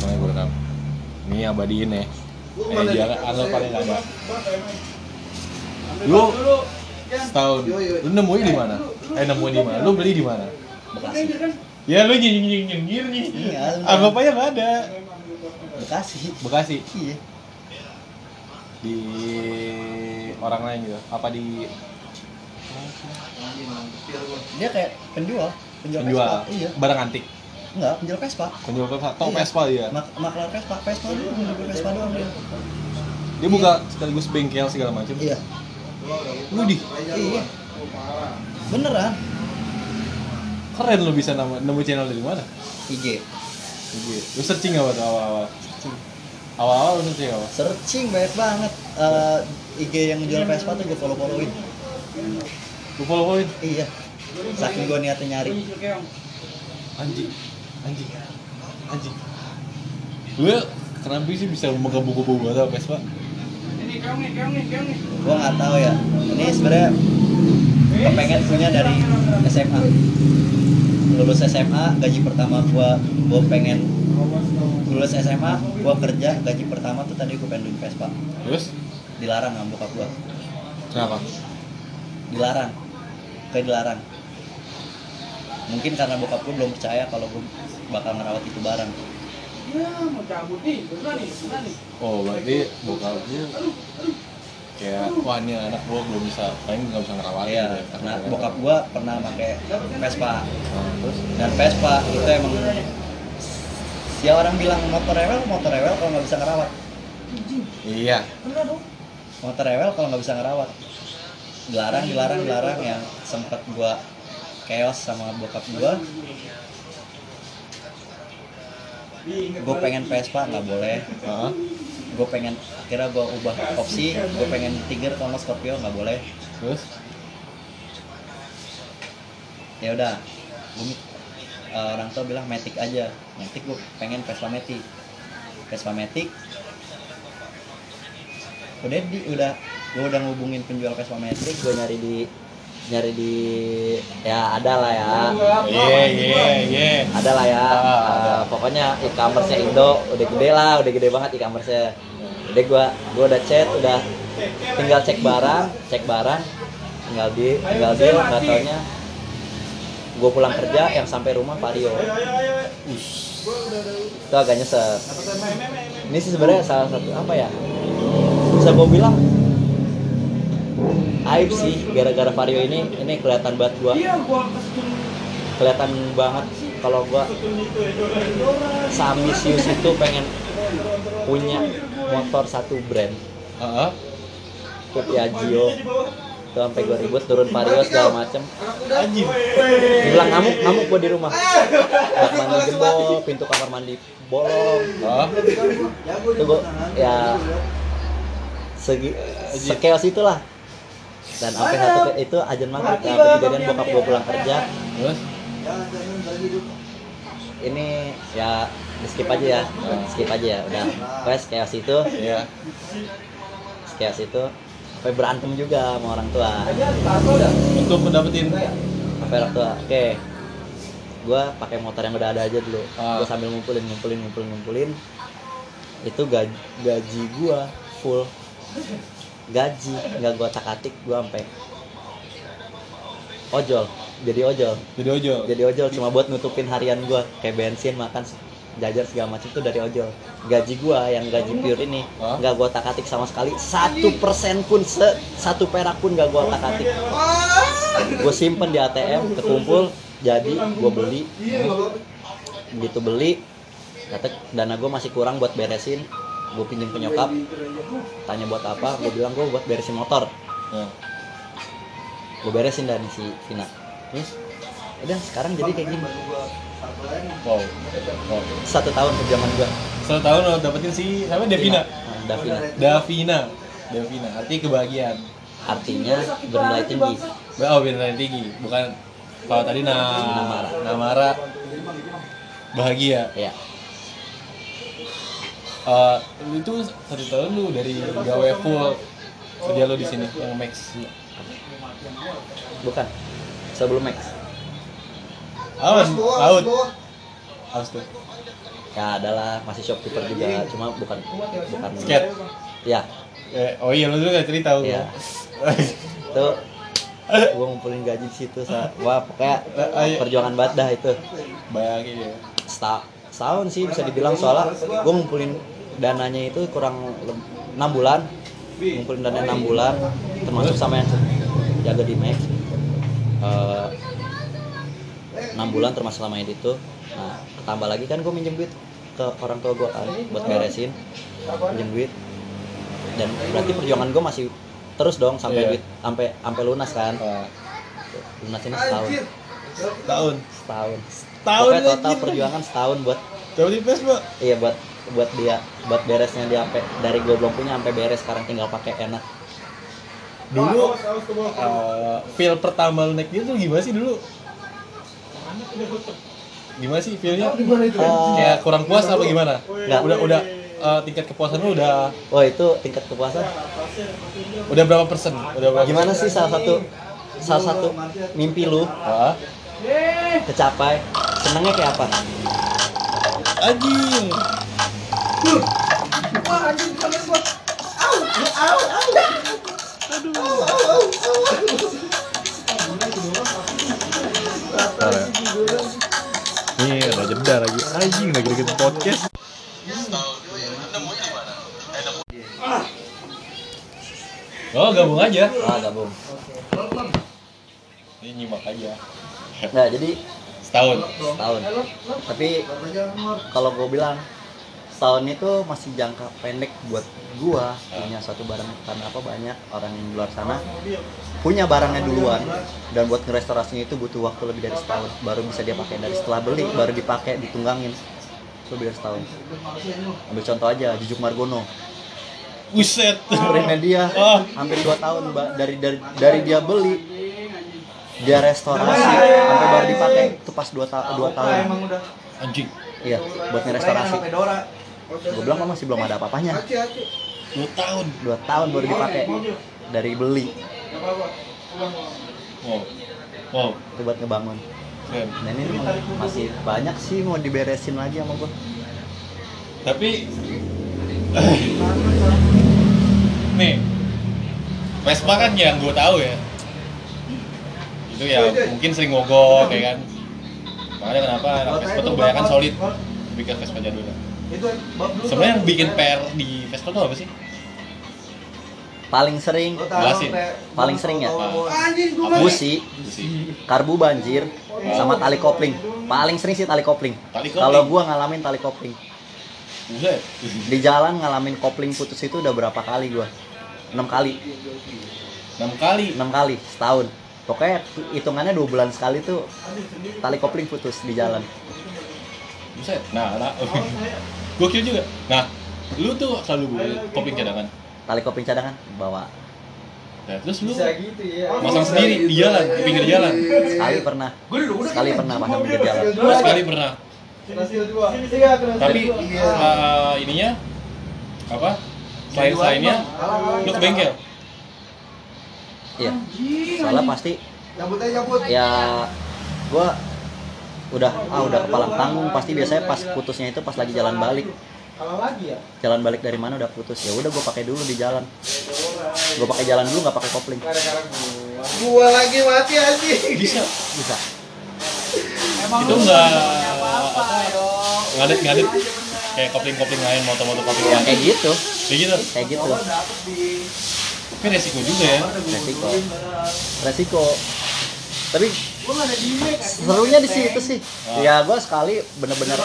Makanya gue rekam. Ini abadiin ya. Eh jangan anggap paling ada. Lu setahun, lu nemuin di mana? Eh nemuin di mana? Lu beli di mana? Bekasi Ya lu nying nying nyengir nih. Iya, Anggap aja nggak ada. Bekasi Bekasi iya di orang lain gitu. Apa di dia kayak penjual penjual, penjual iya barang antik? Enggak penjual Vespa Penjual Vespa, tau Iya. Vespa dia. Mak maklar Vespa Vespa dulu penjual Vespa doang dia Dia buka sekaligus bengkel segala macam. iya Lu di iya beneran keren lu bisa nama, nemu channel dari mana? IG Gitu. Lu searching apa tuh awal-awal? Awal-awal lu searching apa? searching banyak banget Eh, IG yang jual Vespa tuh gue follow followin Lu follow-followin? iya saking gue niatnya nyari Anjing, anjing, anjing. Lu kenapa sih bisa memegang buku-buku atau Vespa? gue nggak tahu ya ini sebenarnya kepengen punya dari SMA lulus SMA gaji pertama gue gue pengen lulus SMA gue kerja gaji pertama tuh tadi gue pengen beli Vespa Terus? dilarang sama bokap gue Kenapa? dilarang kayak dilarang mungkin karena bokap gue belum percaya kalau gue bakal ngerawat itu barang Oh berarti bokapnya kayak wah ini anak gua belum bisa paling nggak bisa ngerawat Iya, gitu ya. karena bokap gue pernah pakai Vespa. Nah, terus? Dan Vespa itu emang ya orang bilang motor rewel motor rewel kalau nggak bisa ngerawat. Iya. Motor rewel kalau nggak bisa ngerawat. Dilarang dilarang dilarang yang sempet gua chaos sama bokap gua. Gue pengen Vespa nggak boleh. Heeh. gue pengen akhirnya gue ubah opsi. Gue pengen Tiger kalau Scorpio nggak boleh. Terus? Ya udah. Gue orang tua bilang Matic aja. Matic gue pengen Vespa Matic. Vespa Matic. Udah di udah gue udah ngubungin penjual Vespa Matic gue nyari di nyari di ya ada lah ya. Iya iya iya. Ada lah ya. Ada. Eh, pokoknya e-commerce Indo udah gede lah udah gede banget e-commerce udah gua gua udah chat udah tinggal cek barang cek barang tinggal di tinggal deal nggak taunya. Gue pulang kerja yang sampai rumah Vario. Itu agak nyesek ini sih sebenarnya salah satu apa ya? Bisa gue bilang aib sih gara-gara Vario ini ini kelihatan banget gua. Kelihatan banget kalau gua seambisius itu pengen punya motor satu brand. Heeh. itu Piaggio itu sampai gue ribut turun vario segala macem. Anjing. Dibilang ngamuk ngamuk gue di rumah. Bak mandi jebol pintu kamar mandi bolong. Heeh. itu gue ya segi sekeos itulah dan sampai satu ke- itu ajan maghrib sampai kejadian bokap gue pulang kerja? Terus? Ini ya di skip aja ya. Skip aja ya udah. Pokoknya chaos itu. Iya. Chaos itu. Sampai berantem juga sama orang tua. Untuk mendapetin sampai orang tua? Oke. Gua pakai motor yang udah ada aja dulu. Ah. gua sambil ngumpulin ngumpulin ngumpulin ngumpulin. Itu gaji, gaji gua full gaji nggak gua tak atik gua sampai ojol jadi ojol. Jadi ojol? Jadi ojol cuma buat nutupin harian gua kayak bensin makan jajan segala macam tuh dari ojol. Gaji gua yang gaji pure ini nggak gua takatik sama sekali. Satu persen pun se satu perak pun nggak gua takatik. Gue simpen di ATM kekumpul jadi gua beli. Begitu beli kata dana gue masih kurang buat beresin gue pinjem ke nyokap tanya buat apa gue bilang gue buat beresin motor. Nah, gue beresin dan si Vina. Terus udah sekarang jadi kayak gini. Wow. Wow. Satu tahun perjuangan gue satu tahun lo dapetin si siapa? Devina Nah, Davina. Davina. Davina artinya kebahagiaan. Artinya bernilai tinggi. Oh beneran tinggi. Bukan kalau tadi na Namara. Namara. Bahagia. Ya Eh, itu satu tahun lu dari gawe full kerja lu di sini yang max bukan sebelum Max awan out harus tuh ya adalah masih shopkeeper juga cuma bukan bukan Skate. ya Eh, oh iya lu gak cerita gua. Iya. itu gue ngumpulin gaji di situ sa wah pokoknya Eh, ayo. perjuangan banget dah itu Bayangin ya. Seta- setahun sih bisa dibilang. Soalnya gue ngumpulin dananya itu kurang enam bulan. Ngumpulin dana enam bulan termasuk sama yang jaga di Max. Eh, enam bulan termasuk sama yang itu nah tambah lagi kan gue minjem duit ke orang tua gue kan buat beresin. Minjem duit. Dan berarti perjuangan gue masih terus dong sampai Iya. duit sampai sampai lunas kan? Wah, lunas ini setahun. Tahun. setahun Tahun Pokoknya total anjir. perjuangan setahun buat Coba di Facebook. iya buat buat dia buat beresnya dia sampai dari gue belum punya sampai beres sekarang tinggal pakai enak Dulu eh, feel pertama lu naik dia tuh gimana sih dulu? Gimana sih feelnya? Eh, Kayak kurang puas apa gimana? Nggak. Udah udah eh, tingkat kepuasan lu udah oh itu tingkat kepuasan udah berapa persen? Udah berapa? gimana sih salah satu salah satu mimpi lu Ah, kecapai senengnya kayak apa anjing. Ini ada jeda lagi. Anjing lagi deket podcast. Oh, gabung aja. ah gabung Ini nyimak aja. Nah jadi Setahun. setahun. Tapi kalau gue bilang setahun itu masih jangka pendek buat gua. Punya satu barang karena apa? Banyak orang yang di luar sana punya barangnya duluan. Dan buat ngerestorasinya itu butuh waktu lebih dari setahun. Baru bisa dia pakai. Dari setelah beli baru dipakai ditunggangin. Itu lebih dari setahun. Ambil contoh aja Jujuk Margono. Buset. printnya dia. Oh. hampir 2 tahun Mbak. dari dari dari dia beli dia restorasi sampai baru dipakai itu pas 2 ta dua tahun. Anjing. iya buat ngerestorasi. gue bilang "Oh, masih belum ada apa-apanya. Dua tahun. 2 tahun baru dipakai. dari beli. Wow. Wow. itu buat ngebangun. Dan ini masih banyak sih mau diberesin lagi sama gue Tapi nih Vespa kan yang gue tahu ya itu ya mungkin sering mogok ya kan? Makanya kenapa? Anak Vespa tuh kebanyakan solid. Lebih ke Vespa jadul sebenarnya yang bikin PR di Vespa tuh apa sih? Paling sering jelasin paling sering ya? Busi karbu banjir sama tali kopling. Paling sering sih tali kopling. Tali kopling? kalau gua ngalamin tali kopling. Di jalan ngalamin kopling putus itu udah berapa kali gua? Enam kali. Enam kali? Enam kali setahun pokoknya hitungannya dua bulan sekali tuh tali kopling putus di jalan Buset. Nah, nah. Gokil juga. Nah, lu tuh selalu kopling cadangan. tali kopling cadangan bawa Nah, terus lu gitu ya. masang sendiri di jalan, di pinggir jalan. sekali pernah sekali pernah pasang pinggir jalan sekali pernah. Tapi uh, ininya apa? Selain selainnya, lu ke bengkel. Iya. Soalnya pasti Cabut aja cabut. ya gua udah ah udah kepalang tanggung pasti biasanya pas putusnya itu pas lagi jalan balik. Kalau lagi ya. jalan balik dari mana udah putus? Ya udah gua pakai dulu di jalan. Gua pakai jalan dulu nggak pakai kopling. Gua. Lagi mati anjing. Bisa. bisa. Itu enggak apa ngadet-ngadet kayak kopling-kopling lain, motor-motor kopling. ya kayak gitu. Kayak gitu. kayak gitu Tapi resiko juga ya. resiko. Resiko. Tapi serunya di situ sih. Ya gua sekali bener-bener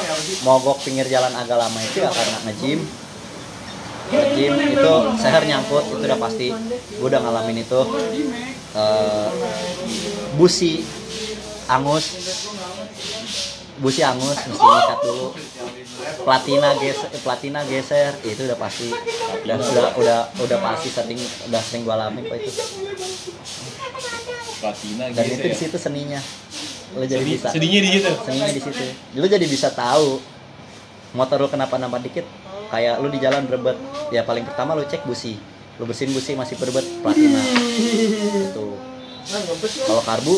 mogok pinggir jalan agak lama itu ya karena nge-gym. Nge-gym itu seher nyangkut itu udah pasti. Gua udah ngalamin itu. Eh, busi angus. Busi angus mesti nyikat dulu. Platina geser platina geser itu udah pasti udah udah udah udah pasti sering udah sering gua alamin kok itu. Platina dan gitu itu di ya. situ seninya. Lo jadi Seni- bisa. Seninya di situ. seninya di situ. Lo jadi bisa tahu motor lo kenapa nambah dikit. Kayak lu di jalan berebet ya paling pertama lu cek busi. Lu bersihin busi masih berebet platina. Tuh kalau karbu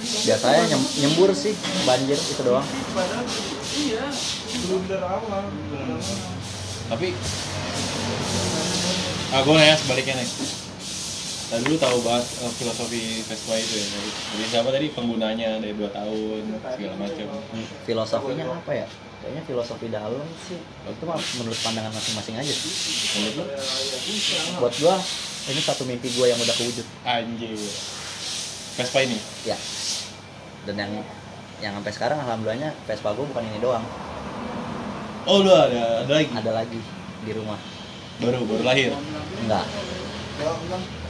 biasanya nyem- nyembur sih banjir itu doang. Awal. tapi ah gue nanya sebaliknya nih. Tadi dulu tahu banget eh, filosofi Vespa itu ya dari, dari siapa tadi? Penggunanya dari 2 tahun segala macam. Filosofinya apa ya? Kayaknya filosofi dalam sih. Itu mah menurut pandangan masing-masing aja sih. Menurut lo buat gua ini satu mimpi gua yang udah kewujud. Anjir. Vespa ini? Ya. Dan yang yang sampai sekarang alhamdulillahnya Vespa gua bukan ini doang. Oh lu ada ada lagi? Ada lagi di rumah baru baru lahir? Enggak.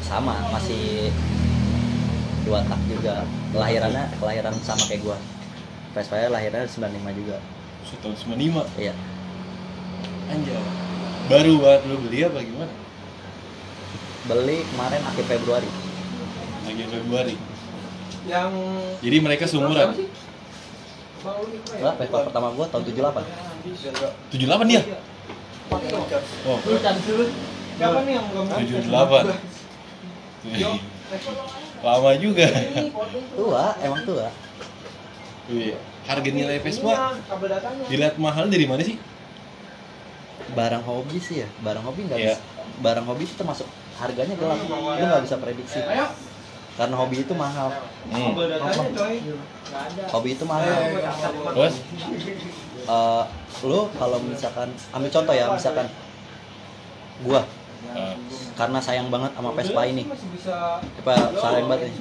Sama masih dua tak juga. Kelahirannya kelahiran sama kayak gua. Vespa nya lahirnya 95 juga. Tahun 95 iya. Anjir baru banget lu beli apa gimana? Beli kemarin akhir Februari. Lagi Februari? Yang jadi mereka seumuran? Wah, Vespa pertama gua tahun 78 78 dia oh. Siapa nih yang belum 78 lama juga. Tua emang tua. Iya. harga nilai Vespa dilihat mahal dari mana sih? Barang hobi sih ya. Barang hobi nggak Iya. bisa. Barang hobi itu termasuk harganya gelap. Lu nggak bisa prediksi. Karena hobi itu mahal. Hmm. hobi itu mahal. Terus? Eh, lu kalau misalkan ambil contoh ya misalkan gua. Eh, karena sayang banget sama Vespa ini. Apa sayang banget nih.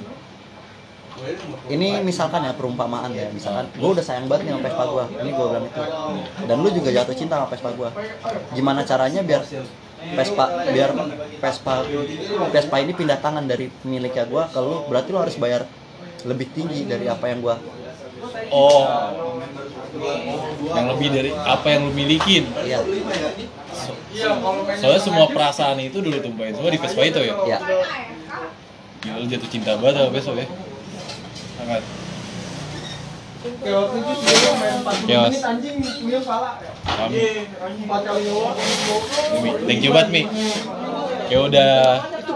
Ini misalkan ya perumpamaan ya. Misalkan gua udah sayang banget nih sama Vespa gua. Ini gua bilang itu. Dan lu juga jatuh cinta sama Vespa gua. Gimana caranya biar Vespa biar Vespa Vespa ini pindah tangan dari miliknya gua ke lu? Berarti lu harus bayar lebih tinggi dari apa yang gua. Oh yang lebih dari apa yang lu milikin iya soalnya semua perasaan itu dulu tumpahin semua di Vespa itu ya ya Gila, lu jatuh cinta banget sama Vespa ya sangat Kayak waktu itu dia main 40 Kios. menit anjing punya pala. Kami. Iya, anjing 4 kali nyoba. Mi, thank you banget Mi ya udah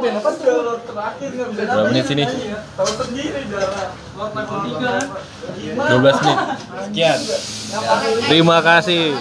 band apa trailer terakhir nggak bisa Berapa menit sini? Tahu sendiri level 3. 12 menit. Sekian. Terima kasih